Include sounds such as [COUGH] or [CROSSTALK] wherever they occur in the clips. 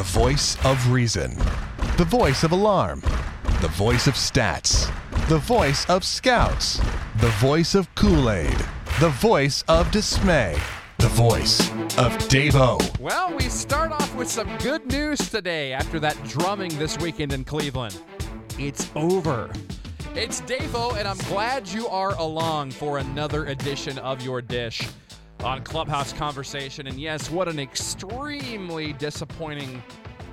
The voice of reason. The voice of alarm. The voice of stats. The voice of scouts. The voice of Kool Aid. The voice of dismay. The voice of Davo. Well, we start off with some good news today after that drumming this weekend in Cleveland. It's over. It's Davo, and I'm glad you are along for another edition of your dish on Clubhouse Conversation. And yes, what an extremely disappointing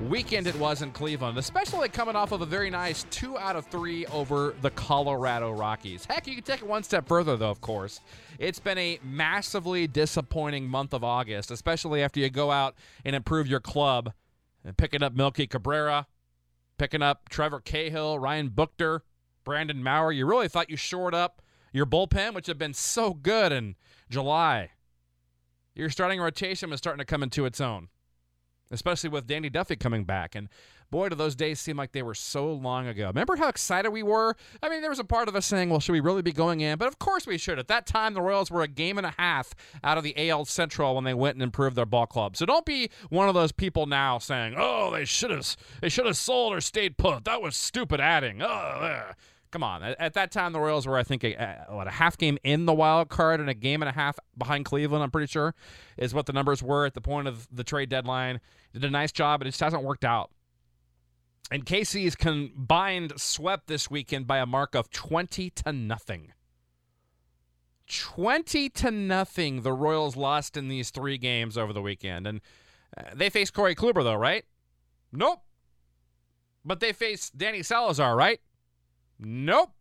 weekend it was in Cleveland, especially coming off of a very nice two out of three over the Colorado Rockies. Heck, you can take it one step further, though, of course. It's been a massively disappointing month of August, especially after you go out and improve your club and picking up Melky Cabrera, picking up Trevor Cahill, Ryan Buchter, Brandon Maurer. You really thought you shored up your bullpen, which had been so good in July your starting rotation was starting to come into its own, especially with Danny Duffy coming back. And boy, do those days seem like they were so long ago. Remember how excited we were? I mean, there was a part of us saying, well, should we really be going in? But of course we should. At that time, the Royals were a game and a half out of the AL Central when they went and improved their ball club. So don't be one of those people now saying, oh, they should have they should have sold or stayed put. That was stupid adding. Oh, Come on. At, at, that time, the Royals were, I think, a, what, a half game in the wild card and a game and a half behind Cleveland, I'm pretty sure, is what the numbers were at the point of the trade deadline. Did a nice job, but it just hasn't worked out. And KC's combined swept this weekend by a mark of 20 to nothing. 20 to nothing the Royals lost in these three games over the weekend. And uh, they faced Corey Kluber, though, right? Nope. But they faced Danny Salazar, right? Nope.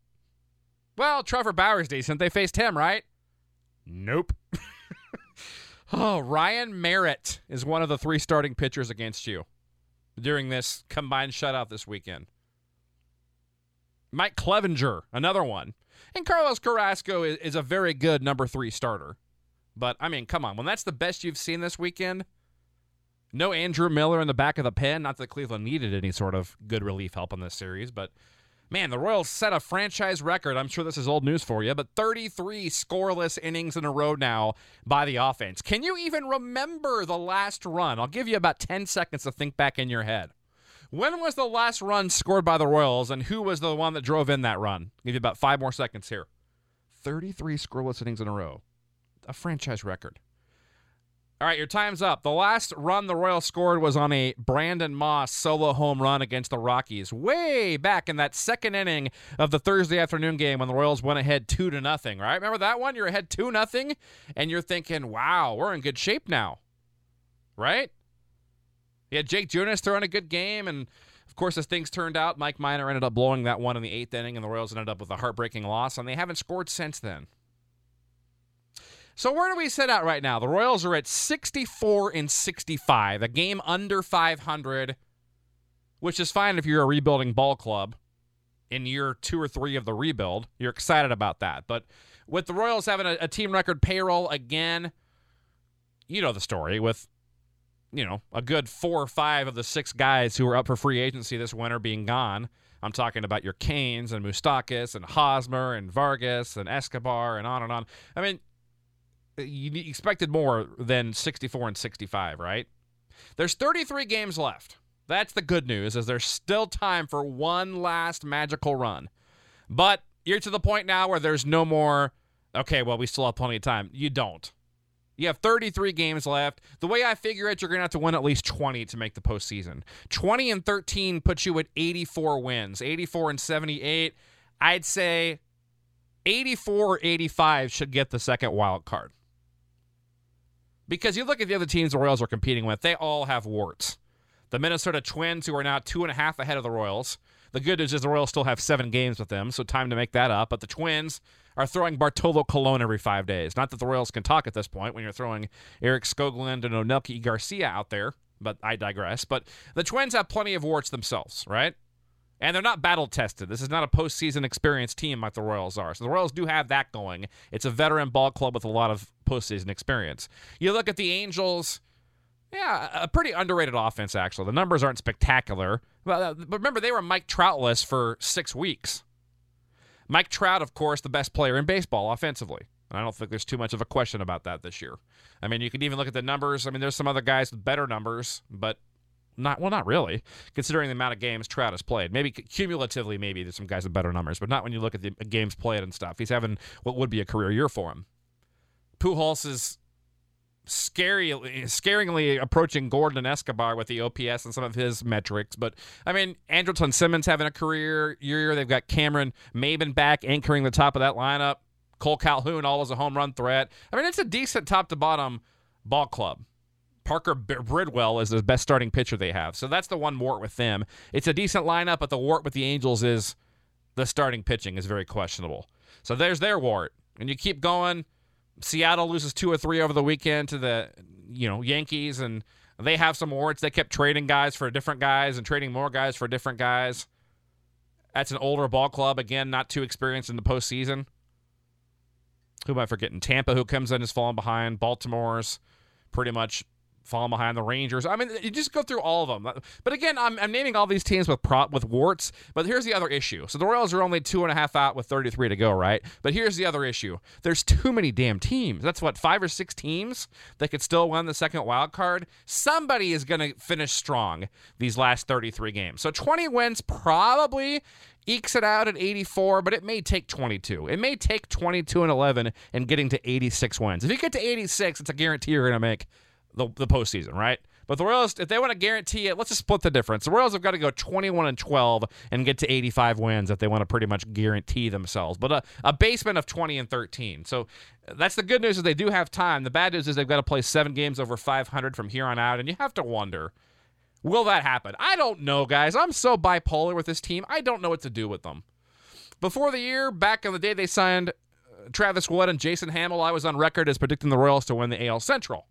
Well, Trevor Bauer's decent. They faced him, right? Nope. [LAUGHS] oh, Ryan Merritt is one of the three starting pitchers against you during this combined shutout this weekend. Mike Clevinger, another one. And Carlos Carrasco is, is, a very good number three starter. But, I mean, come on. When that's the best you've seen this weekend, no Andrew Miller in the back of the pen. Not that Cleveland needed any sort of good relief help in this series, but Man, the Royals set a franchise record. I'm sure this is old news for you, but 33 scoreless innings in a row now by the offense. Can you even remember the last run? I'll give you about 10 seconds to think back in your head. When was the last run scored by the Royals, and who was the one that drove in that run? I'll give you about five more seconds here. 33 scoreless innings in a row. A franchise record. All right, your time's up. The last run the Royals scored was on a Brandon Moss solo home run against the Rockies, way back in that second inning of the Thursday afternoon game when the Royals went ahead two to nothing. Right? Remember that one? You're ahead two nothing, and you're thinking, "Wow, we're in good shape now." Right? Yeah, Jake Junis throwing a good game, and of course, as things turned out, Mike Minor ended up blowing that one in the eighth inning, and the Royals ended up with a heartbreaking loss, and they haven't scored since then. So where do we sit at right now? The Royals are at 64 and 65, a game under 500, which is fine if you're a rebuilding ball club in year two or three of the rebuild. You're excited about that. But with the Royals having a, a team record payroll again, you know the story with you know a good four or five of the six guys who are up for free agency this winter being gone. I'm talking about your Cains and Moustakas and Hosmer and Vargas and Escobar and on and on. I mean, you expected more than 64 and 65, right? There's 33 games left. That's the good news, is there's still time for one last magical run. But you're to the point now where there's no more, okay, well, we still have plenty of time. You don't. You have 33 games left. The way I figure it, you're going to have to win at least 20 to make the postseason. 20 and 13 puts you at 84 wins. 84 and 78, I'd say 84 or 85 should get the second wild card. Because you look at the other teams the Royals are competing with, they all have warts. The Minnesota Twins, who are now two and a half ahead of the Royals. The good news is the Royals still have seven games with them, so time to make that up. But the Twins are throwing Bartolo Colon every five days. Not that the Royals can talk at this point when you're throwing Eric Skoglund and Onelki Garcia out there, but I digress. But the Twins have plenty of warts themselves, right? And they're not battle tested. This is not a postseason experienced team like the Royals are. So the Royals do have that going. It's a veteran ball club with a lot of postseason experience. You look at the Angels, yeah, a pretty underrated offense, actually. The numbers aren't spectacular. Uh, but remember, they were Mike Troutless for six weeks. Mike Trout, of course, the best player in baseball offensively. I don't think there's too much of a question about that this year. I mean, you can even look at the numbers. I mean, there's some other guys with better numbers, but Not well, not really, considering the amount of games Trout has played. Maybe cumulatively, maybe there's some guys with better numbers, but not when you look at the uh, games played and stuff. He's having what would be a career year for him. Pujols is scary, scaringly approaching Gordon and Escobar with the OPS and some of his metrics. But I mean, Andrelton Simmons having a career year. They've got Cameron Maybin back anchoring the top of that lineup. Cole Calhoun always a home run threat. I mean, it's a decent top to bottom ball club. Parker Bridwell is the best starting pitcher they have. So that's the one wart with them. It's a decent lineup, but the wart with the Angels is the starting pitching is very questionable. So there's their wart. And you keep going. Seattle loses two or three over the weekend to the you know Yankees, and they have some warts. They kept trading guys for different guys and trading more guys for different guys. That's an older ball club again, not too experienced in the postseason. Who am I forgetting? Tampa, who comes in, is falling behind. Baltimore's pretty much falling behind the Rangers. I mean, you just go through all of them. But again, I'm, I'm naming all these teams with prop with warts. But here's the other issue. So the Royals are only two and a half out with 33 to go, right? But here's the other issue. There's too many damn teams. That's what five or six teams that could still win the second wild card. Somebody is going to finish strong these last 33 games. So 20 wins probably ekes it out at 84, but it may take 22. It may take 22 and 11 and getting to 86 wins. If you get to 86, it's a guarantee you're going to make the, the postseason, right? But the Royals, if they want to guarantee it, let's just split the difference. The Royals have got to go 21 and 12 and get to 85 wins if they want to pretty much guarantee themselves. But a, a basement of 20 and 13. So that's the good news is they do have time. The bad news is they've got to play seven games over 500 from here on out, and you have to wonder. Will that happen? I don't know, guys. I'm so bipolar with this team. I don't know what to do with them. Before the year, back in the day, they signed uh, Travis Wood and Jason Hammel. I was on record as predicting the Royals to win the AL Central.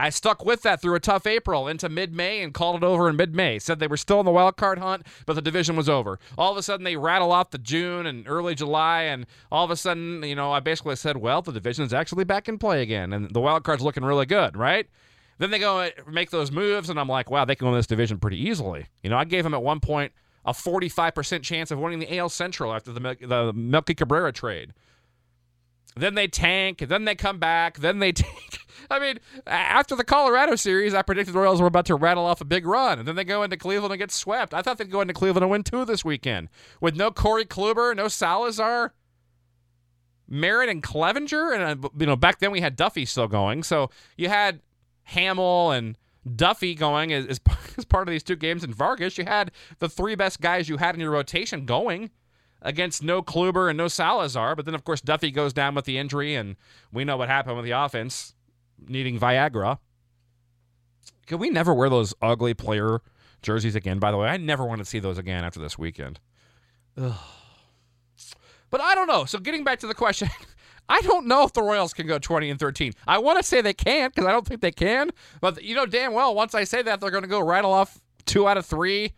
I stuck with that through a tough April into mid May and called it over in mid May. Said they were still in the wild card hunt, but the division was over. All of a sudden, they rattle off the June and early July, and all of a sudden, you know, I basically said, well, the division is actually back in play again, and the wild card's looking really good, right? Then they go make those moves, and I'm like, wow, they can win this division pretty easily. You know, I gave them at one point a 45% chance of winning the AL Central after the, the Melky Cabrera trade. Then they tank, then they come back, then they [LAUGHS] tank. I mean, after the Colorado series, I predicted the Royals were about to rattle off a big run, and then they go into Cleveland and get swept. I thought they'd go into Cleveland and win two this weekend with no Corey Kluber, no Salazar, Merritt, and Clevinger, and uh, you know back then we had Duffy still going, so you had Hammel and Duffy going as, as [LAUGHS] part of these two games, and Vargas. You had the three best guys you had in your rotation going against no Kluber and no Salazar. But then, of course, Duffy goes down with the injury, and we know what happened with the offense needing Viagra. Can we never wear those ugly player jerseys again? By the way, I never want to see those again after this weekend. Ugh. But I don't know. So getting back to the question, [LAUGHS] I don't know if the Royals can go 20 and 13. I want to say they can't because I don't think they can. But you know damn well once I say that they're going to go rattle off two out of three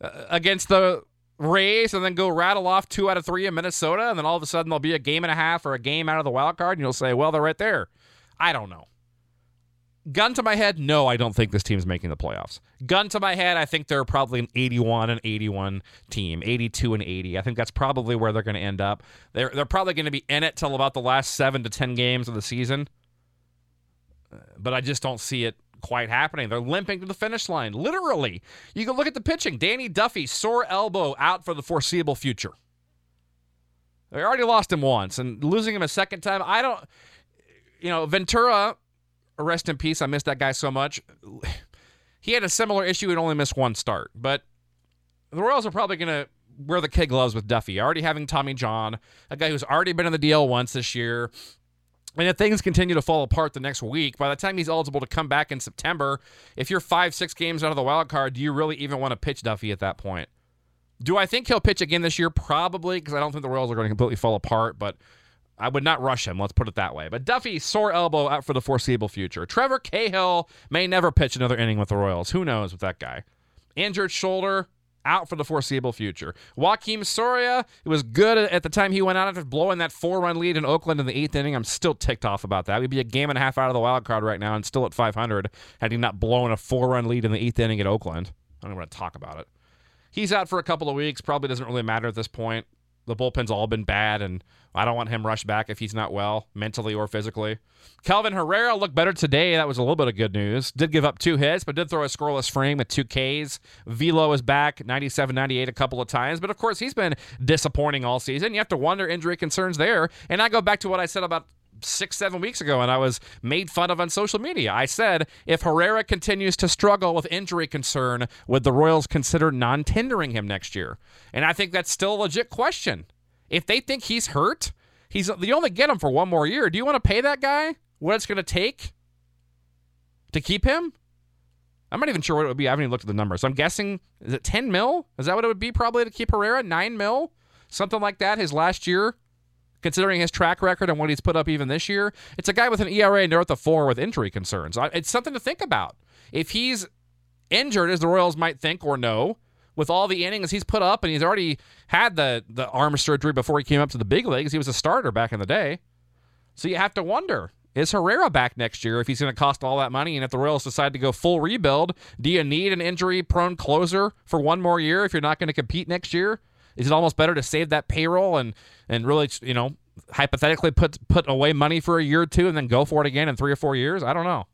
uh, against the Rays and then go rattle off two out of three in Minnesota, and then all of a sudden there'll be a game and a half or a game out of the wild card, and you'll say, well, they're right there. I don't know. Gun to my head, no, I don't think this team's making the playoffs. Gun to my head, I think they're probably an 81 and 81 team, 82 and 80. I think that's probably where they're going to end up. They're they're probably going to be in it till about the last seven to 10 games of the season, uh, but I just don't see it quite happening. They're limping to the finish line, literally. You can look at the pitching. Danny Duffy, sore elbow, out for the foreseeable future. They already lost him once, and losing him a second time, I don't. You know, Ventura, rest in peace. I miss that guy so much. [SIGHS] He had a similar issue and only missed one start, but the Royals are probably going to wear the kid gloves with Duffy. Already having Tommy John, a guy who's already been in the DL once this year. And if things continue to fall apart the next week, by the time he's eligible to come back in September, if you're five, six games out of the wild card, do you really even want to pitch Duffy at that point? Do I think he'll pitch again this year? Probably, because I don't think the Royals are going to completely fall apart, but I would not rush him, let's put it that way. But Duffy, sore elbow out for the foreseeable future. Trevor Cahill may never pitch another inning with the Royals. Who knows with that guy? Injured shoulder, out for the foreseeable future. Joakim Soria, it was good at the time he went out after blowing that four run lead in Oakland in the eighth inning. I'm still ticked off about that. We'd be a game and a half out of the wild card right now and still at 500 had he not blown a four run lead in the eighth inning at Oakland. I don't even want to talk about it. He's out for a couple of weeks. Probably doesn't really matter at this point. The bullpen's all been bad, and I don't want him rushed back if he's not well, mentally or physically. Kelvin Herrera looked better today. That was a little bit of good news. Did give up two hits, but did throw a scoreless frame with two Ks. Velo is back, 97 98 a couple of times. But of course, he's been disappointing all season. You have to wonder injury concerns there. And I go back to what I said about six, seven weeks ago, and I was made fun of on social media. I said, if Herrera continues to struggle with injury concern, would the Royals consider non tendering him next year? And I think that's still a legit question. If they think he's hurt, he's you only get him for one more year. Do you want to pay that guy what it's going to take to keep him? I'm not even sure what it would be. I haven't even looked at the numbers. I'm guessing is it 10 mil? Is that what it would be probably to keep Herrera? 9 mil? Something like that his last year, considering his track record and what he's put up even this year. It's a guy with an ERA north of 4 with injury concerns. It's something to think about. If he's injured, as the Royals might think or know, with all the innings he's put up, and he's already had the the arm surgery before he came up to the big leagues. He was a starter back in the day, so you have to wonder: Is Herrera back next year if he's going to cost all that money? And if the Royals decide to go full rebuild, do you need an injury-prone closer for one more year if you're not going to compete next year? Is it almost better to save that payroll and and really, you know, hypothetically put put away money for a year or two and then go for it again in three or four years? I don't know.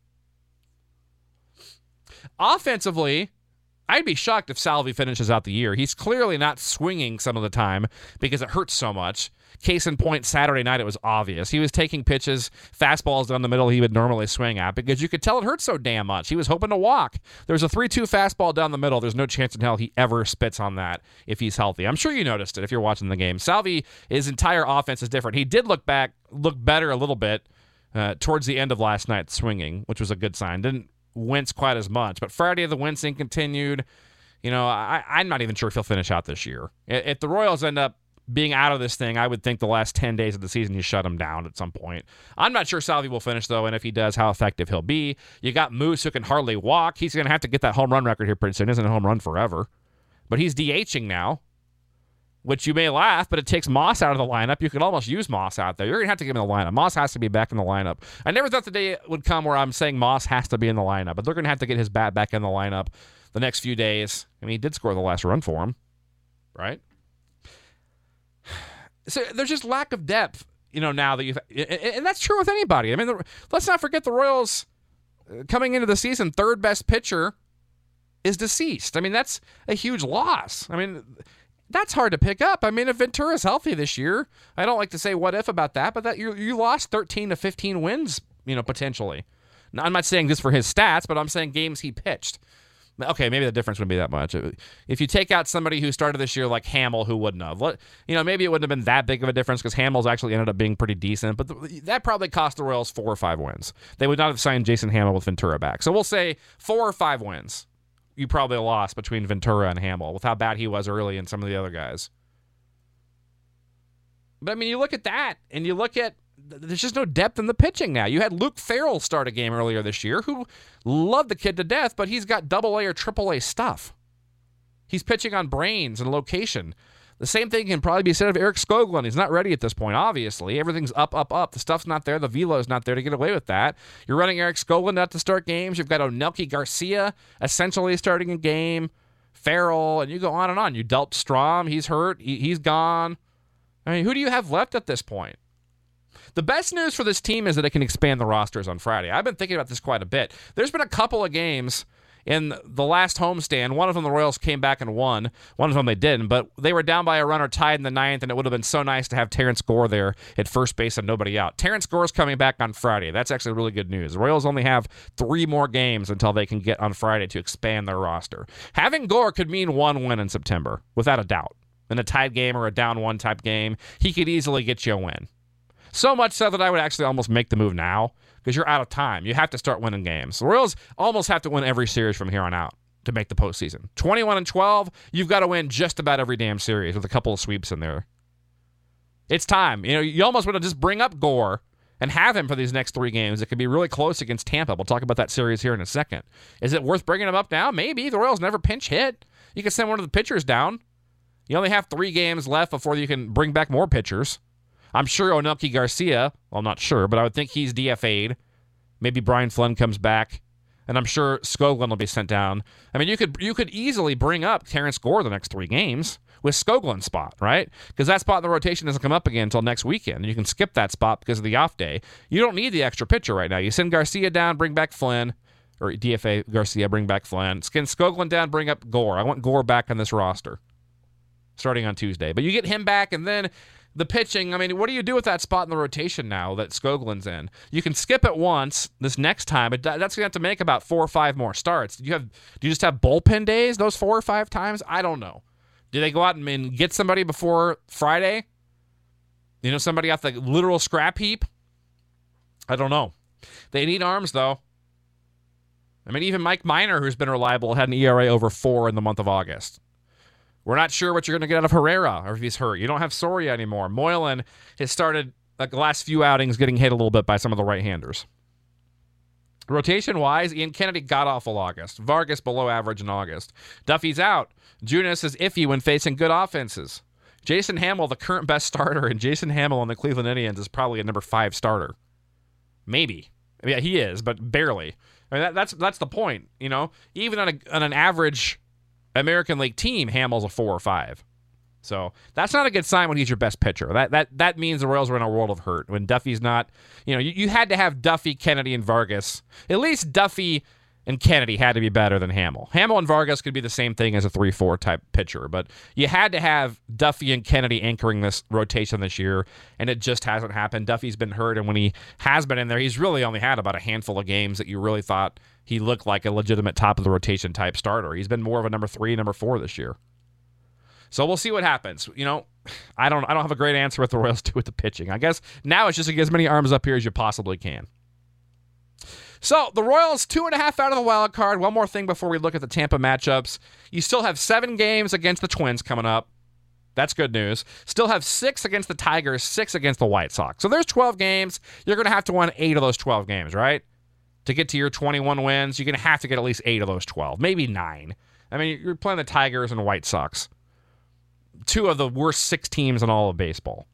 Offensively, I'd be shocked if Salvy finishes out the year. He's clearly not swinging some of the time because it hurts so much. Case in point, Saturday night, it was obvious. He was taking pitches, fastballs down the middle he would normally swing at because you could tell it hurt so damn much. He was hoping to walk. There's a 3 2 fastball down the middle. There's no chance in hell he ever spits on that if he's healthy. I'm sure you noticed it if you're watching the game. Salvy, his entire offense is different. He did look back, look better a little bit uh, towards the end of last night swinging, which was a good sign. Didn't wince quite as much. But Friday, of the wincing continued. You know, I, I'm not even sure if he'll finish out this year. If the Royals end up being out of this thing, I would think the last 10 days of the season, you shut him down at some point. I'm not sure Salvy will finish, though, and if he does, how effective he'll be. You got Moose, who can hardly walk. He's going to have to get that home run record here pretty soon. Isn't a home run forever. But he's DHing now which you may laugh, but it takes Moss out of the lineup. You could almost use Moss out there. You're going to have to get him in the lineup. Moss has to be back in the lineup. I never thought the day would come where I'm saying Moss has to be in the lineup, but they're going to have to get his bat back in the lineup the next few days. I mean, he did score the last run for him, right? [SIGHS] So there's just lack of depth, you know, now that you've, and that's true with anybody. I mean, let's not forget the Royals uh, coming into the season, third best pitcher is deceased. I mean, that's a huge loss. I mean, that's hard to pick up. I mean, if Ventura's healthy this year, I don't like to say what if about that, but that you you lost 13 to 15 wins, you know, potentially. Now, I'm not saying this for his stats, but I'm saying games he pitched. Okay, maybe the difference wouldn't be that much. If you take out somebody who started this year like Hammel, who wouldn't have, you know, maybe it wouldn't have been that big of a difference because Hammel's actually ended up being pretty decent, but the, that probably cost the Royals four or five wins. They would not have signed Jason Hammel with Ventura back. So we'll say four or five wins you probably lost between Ventura and Hammel with how bad he was early and some of the other guys. But I mean, you look at that and you look at there's just no depth in the pitching now. You had Luke Farrell start a game earlier this year who loved the kid to death, but he's got double A or triple A stuff. He's pitching on brains and location. The same thing can probably be said of Eric Skoglund. He's not ready at this point, obviously. Everything's up, up, up. The stuff's not there. The velo's not there to get away with that. You're running Eric Skoglund out to start games. You've got Onelki Garcia essentially starting a game. Farrell, and you go on and on. You dealt Strahm. He's hurt. He, has gone. I mean, who do you have left at this point? The best news for this team is that it can expand the rosters on Friday. I've been thinking about this quite a bit. There's been a couple of games in the last homestand. One of them the Royals came back and won. One of them they didn't, but they were down by a runner tied in the ninth, and it would have been so nice to have Terrence Gore there at first base and nobody out. Terrence Gore's coming back on Friday. That's actually really good news. The Royals only have three more games until they can get on Friday to expand their roster. Having Gore could mean one win in September, without a doubt. In a tied game or a down one type game, he could easily get you a win. So much so that I would actually almost make the move now because you're out of time. You have to start winning games. The Royals almost have to win every series from here on out to make the postseason. 21 and 12, you've got to win just about every damn series with a couple of sweeps in there. It's time. You know, you almost want to just bring up Gore and have him for these next three games. It could be really close against Tampa. We'll talk about that series here in a second. Is it worth bringing him up now? Maybe. The Royals never pinch hit. You can send one of the pitchers down. You only have three games left before you can bring back more pitchers. I'm sure Onelki Garcia, well, not sure, but I would think he's DFA'd. Maybe Brian Flynn comes back. and I'm sure Skoglund will be sent down. I mean, you could you could easily bring up Terrence Gore the next three games with Skoglund's spot, right? Because that spot in the rotation doesn't come up again until next weekend. You can skip that spot because of the off day. You don't need the extra pitcher right now. You send Garcia down, bring back Flynn, or DFA Garcia, bring back Flynn. Skin Skoglund down, bring up Gore. I want Gore back on this roster starting on Tuesday. But you get him back, and then the pitching. I mean, what do you do with that spot in the rotation now that Skoglund's in? You can skip it once this next time, but that's going to have to make about four or five more starts. Do you have? Do you just have bullpen days those four or five times? I don't know. Do they go out and get somebody before Friday? You know, somebody off the literal scrap heap? I don't know. They need arms, though. I mean, even Mike Minor, who's been reliable, had an ERA over four in the month of August. We're not sure what you're going to get out of Herrera or if he's hurt. You don't have Soria anymore. Moylan has started like the last few outings getting hit a little bit by some of the right-handers. Rotation wise, Ian Kennedy got awful August. Vargas below average in August. Duffy's out. Junis is iffy when facing good offenses. Jason Hammel, the current best starter, and Jason Hammel on the Cleveland Indians is probably a number five starter. Maybe. Yeah, he is, but barely. I mean, that, that's that's the point. You know, even on, a, on an average American League team, Hammel's a four or five. So that's not a good sign when he's your best pitcher. That that that means the Royals are in a world of hurt when Duffy's not. You know, you, you had to have Duffy, Kennedy, and Vargas. At least Duffy and Kennedy had to be better than Hammel. Hammel and Vargas could be the same thing as a 3 4 type pitcher, but you had to have Duffy and Kennedy anchoring this rotation this year, and it just hasn't happened. Duffy's been hurt, and when he has been in there, he's really only had about a handful of games that you really thought he looked like a legitimate top of the rotation type starter. He's been more of a number three, number four this year. So we'll see what happens. You know, I don't I don't have a great answer what the Royals do with the pitching. I guess now it's just to get as many arms up here as you possibly can. So the Royals two and a half out of the wild card. One more thing before we look at the Tampa matchups. You still have seven games against the Twins coming up. That's good news. Still have six against the Tigers, six against the White Sox. So there's 12 games. You're going to have to win eight of those 12 games, right? To get to your 21 wins, you're going to have to get at least eight of those 12, maybe nine. I mean, you're playing the Tigers and White Sox, two of the worst six teams in all of baseball.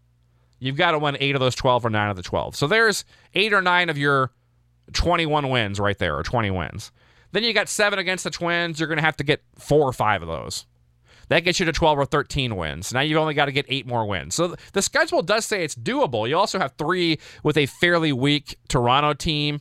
You've got to win eight of those 12 or nine of the 12. So there's eight or nine of your 21 wins right there, or 20 wins. Then you got seven against the Twins. You're going to have to get four or five of those. That gets you to 12 or 13 wins. Now you've only got to get eight more wins. So the schedule does say it's doable. You also have three with a fairly weak Toronto team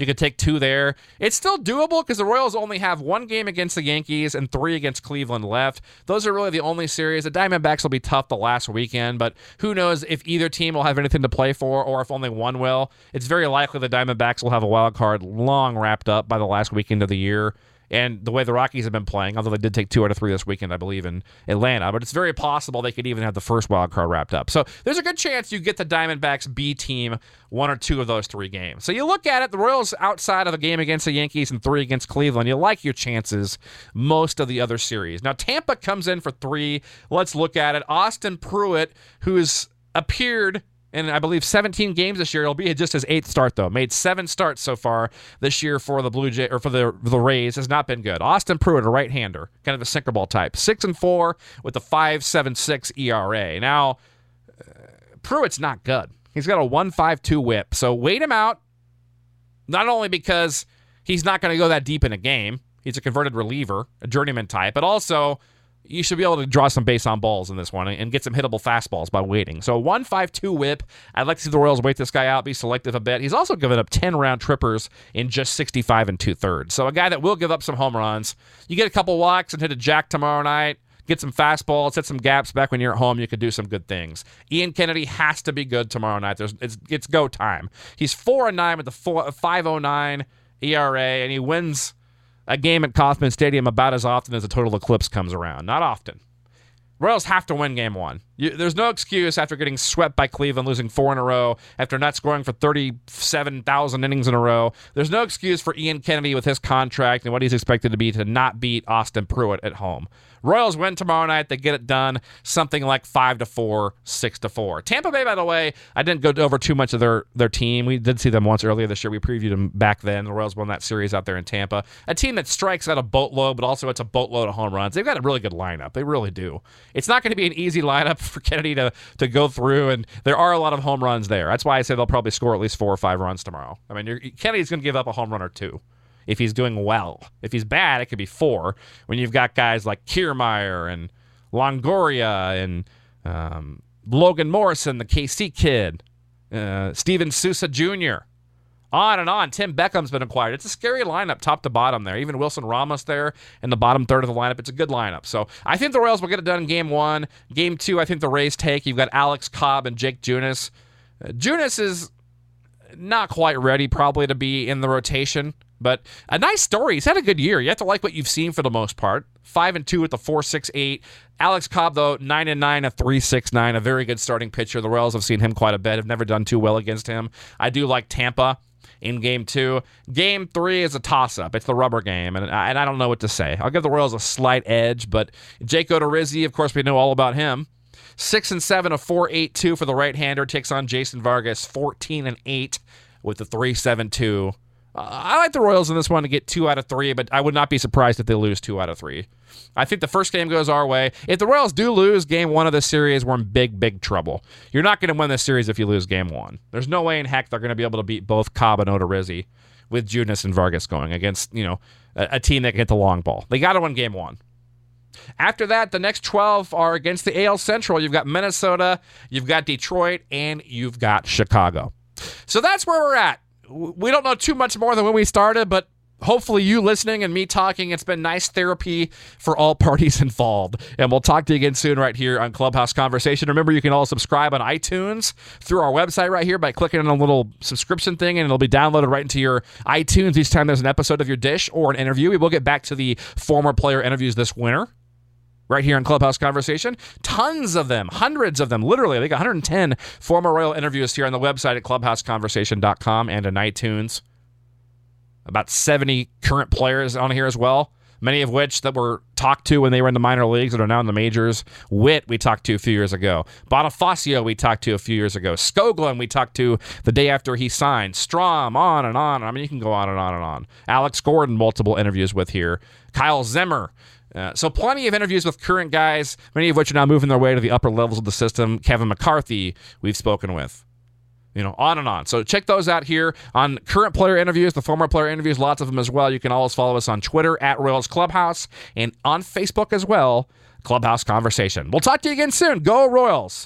you could take two there. It's still doable because the Royals only have one game against the Yankees and three against Cleveland left. Those are really the only series. The Diamondbacks will be tough the last weekend, but who knows if either team will have anything to play for or if only one will. It's very likely the Diamondbacks will have a wild card long wrapped up by the last weekend of the year and the way the Rockies have been playing, although they did take two out of three this weekend, I believe, in Atlanta, but it's very possible they could even have the first wild card wrapped up. So there's a good chance you get the Diamondbacks B team one or two of those three games. So you look at it, the Royals outside of the game against the Yankees and three against Cleveland, you like your chances most of the other series. Now Tampa comes in for three. Let's look at it. Austin Pruitt, who's appeared in I believe 17 games this year. It'll be just his eighth start though. Made seven starts so far this year for the Blue Jay or for the the Rays has not been good. Austin Pruitt, a right-hander, kind of a sinker ball type, six and four with a five seven six ERA. Now uh, Pruitt's not good. He's got a one five two WHIP. So wait him out. Not only because he's not going to go that deep in a game. He's a converted reliever, a journeyman type, but also you should be able to draw some base on balls in this one and get some hittable fastballs by waiting. So 152 whip. I'd like to see the Royals wait this guy out, be selective a bit. He's also given up 10 round trippers in just 65 and two thirds. So a guy that will give up some home runs. You get a couple walks and hit a jack tomorrow night. Get some fastballs, hit some gaps back when you're at home. You could do some good things. Ian Kennedy has to be good tomorrow night. There's it's, it's go time. He's four and nine with the four, 509 ERA, and he wins a game at Kauffman Stadium about as often as a total eclipse comes around. Not often. Royals have to win game one. You, there's no excuse after getting swept by Cleveland, losing four in a row, after not scoring for 37,000 innings in a row. There's no excuse for Ian Kennedy with his contract and what he's expected to be to not beat Austin Pruitt at home. Royals win tomorrow night. They get it done. Something like five to four, six to four. Tampa Bay, by the way, I didn't go over too much of their their team. We did see them once earlier this year. We previewed them back then. The Royals won that series out there in Tampa. A team that strikes at a boatload, but also it's a boatload of home runs. They've got a really good lineup. They really do. It's not going to be an easy lineup [LAUGHS] for Kennedy to to go through, and there are a lot of home runs there. That's why I say they'll probably score at least four or five runs tomorrow. I mean, Kennedy's going to give up a home run or two. If he's doing well. If he's bad, it could be four. When you've got guys like Kiermaier and Longoria and um, Logan Morrison, the KC kid, uh, Steven Souza Jr., on and on. Tim Beckham's been acquired. It's a scary lineup, top to bottom there. Even Wilson Ramos there in the bottom third of the lineup. It's a good lineup. So I think the Royals will get it done in game one. Game two, I think the Rays take. You've got Alex Cobb and Jake Junis. Uh, Junis is not quite ready, probably, to be in the rotation. But a nice story. He's had a good year. You have to like what you've seen for the most part. Five and two with the four six eight. Alex Cobb though nine and nine a three six nine. A very good starting pitcher. The Royals have seen him quite a bit. Have never done too well against him. I do like Tampa in game two. Game three is a toss up. It's the rubber game, and I, and I don't know what to say. I'll give the Royals a slight edge, but Jake Odorizzi, of course, we know all about him. Six and seven, a four eight two for the right hander takes on Jason Vargas, fourteen and eight with the three seven two. Uh, I like the Royals in this one to get two out of three, but I would not be surprised if they lose two out of three. I think the first game goes our way. If the Royals do lose game one of the series, we're in big, big trouble. You're not going to win this series if you lose game one. There's no way in heck they're going to be able to beat both Cobb and Odorizzi with Junis and Vargas going against, you know, a, a team that can hit the long ball. They got to win game one. After that, the next 12 are against the AL Central. You've got Minnesota, you've got Detroit, and you've got Chicago. So that's where we're at. We don't know too much more than when we started, but hopefully you listening and me talking it's been nice therapy for all [LAUGHS] parties involved and we'll talk to you again soon right here on clubhouse conversation remember you can all subscribe on itunes through our website right here by clicking on a little subscription thing and it'll be downloaded right into your itunes each time there's an episode of your dish or an interview we will get back to the former player interviews this winter right here in Clubhouse Conversation. Tons of them, hundreds of them, literally. They got 110 former Royal interviews here on the website at clubhouseconversation.com and in iTunes. About 70 current players on here as well, many of which that were talked to when they were in the minor leagues that are now in the majors. Whit, we talked to a few years ago. Bonifacio, we talked to a few years ago. Skoglund, we talked to the day after he signed. Strahm, on and on. I mean, you can go on and on and on. Alex Gordon, multiple interviews with here. Kyle Zimmer, uh, so plenty of interviews with current guys, many of which are now moving their way to the upper levels of the system. Kevin McCarthy, we've spoken with. You know, on and on. So check those out here on current player interviews, the former player interviews, lots of them as well. You can always follow us on Twitter at Royals Clubhouse and on Facebook as well, Clubhouse Conversation. We'll talk to you again soon. Go Royals.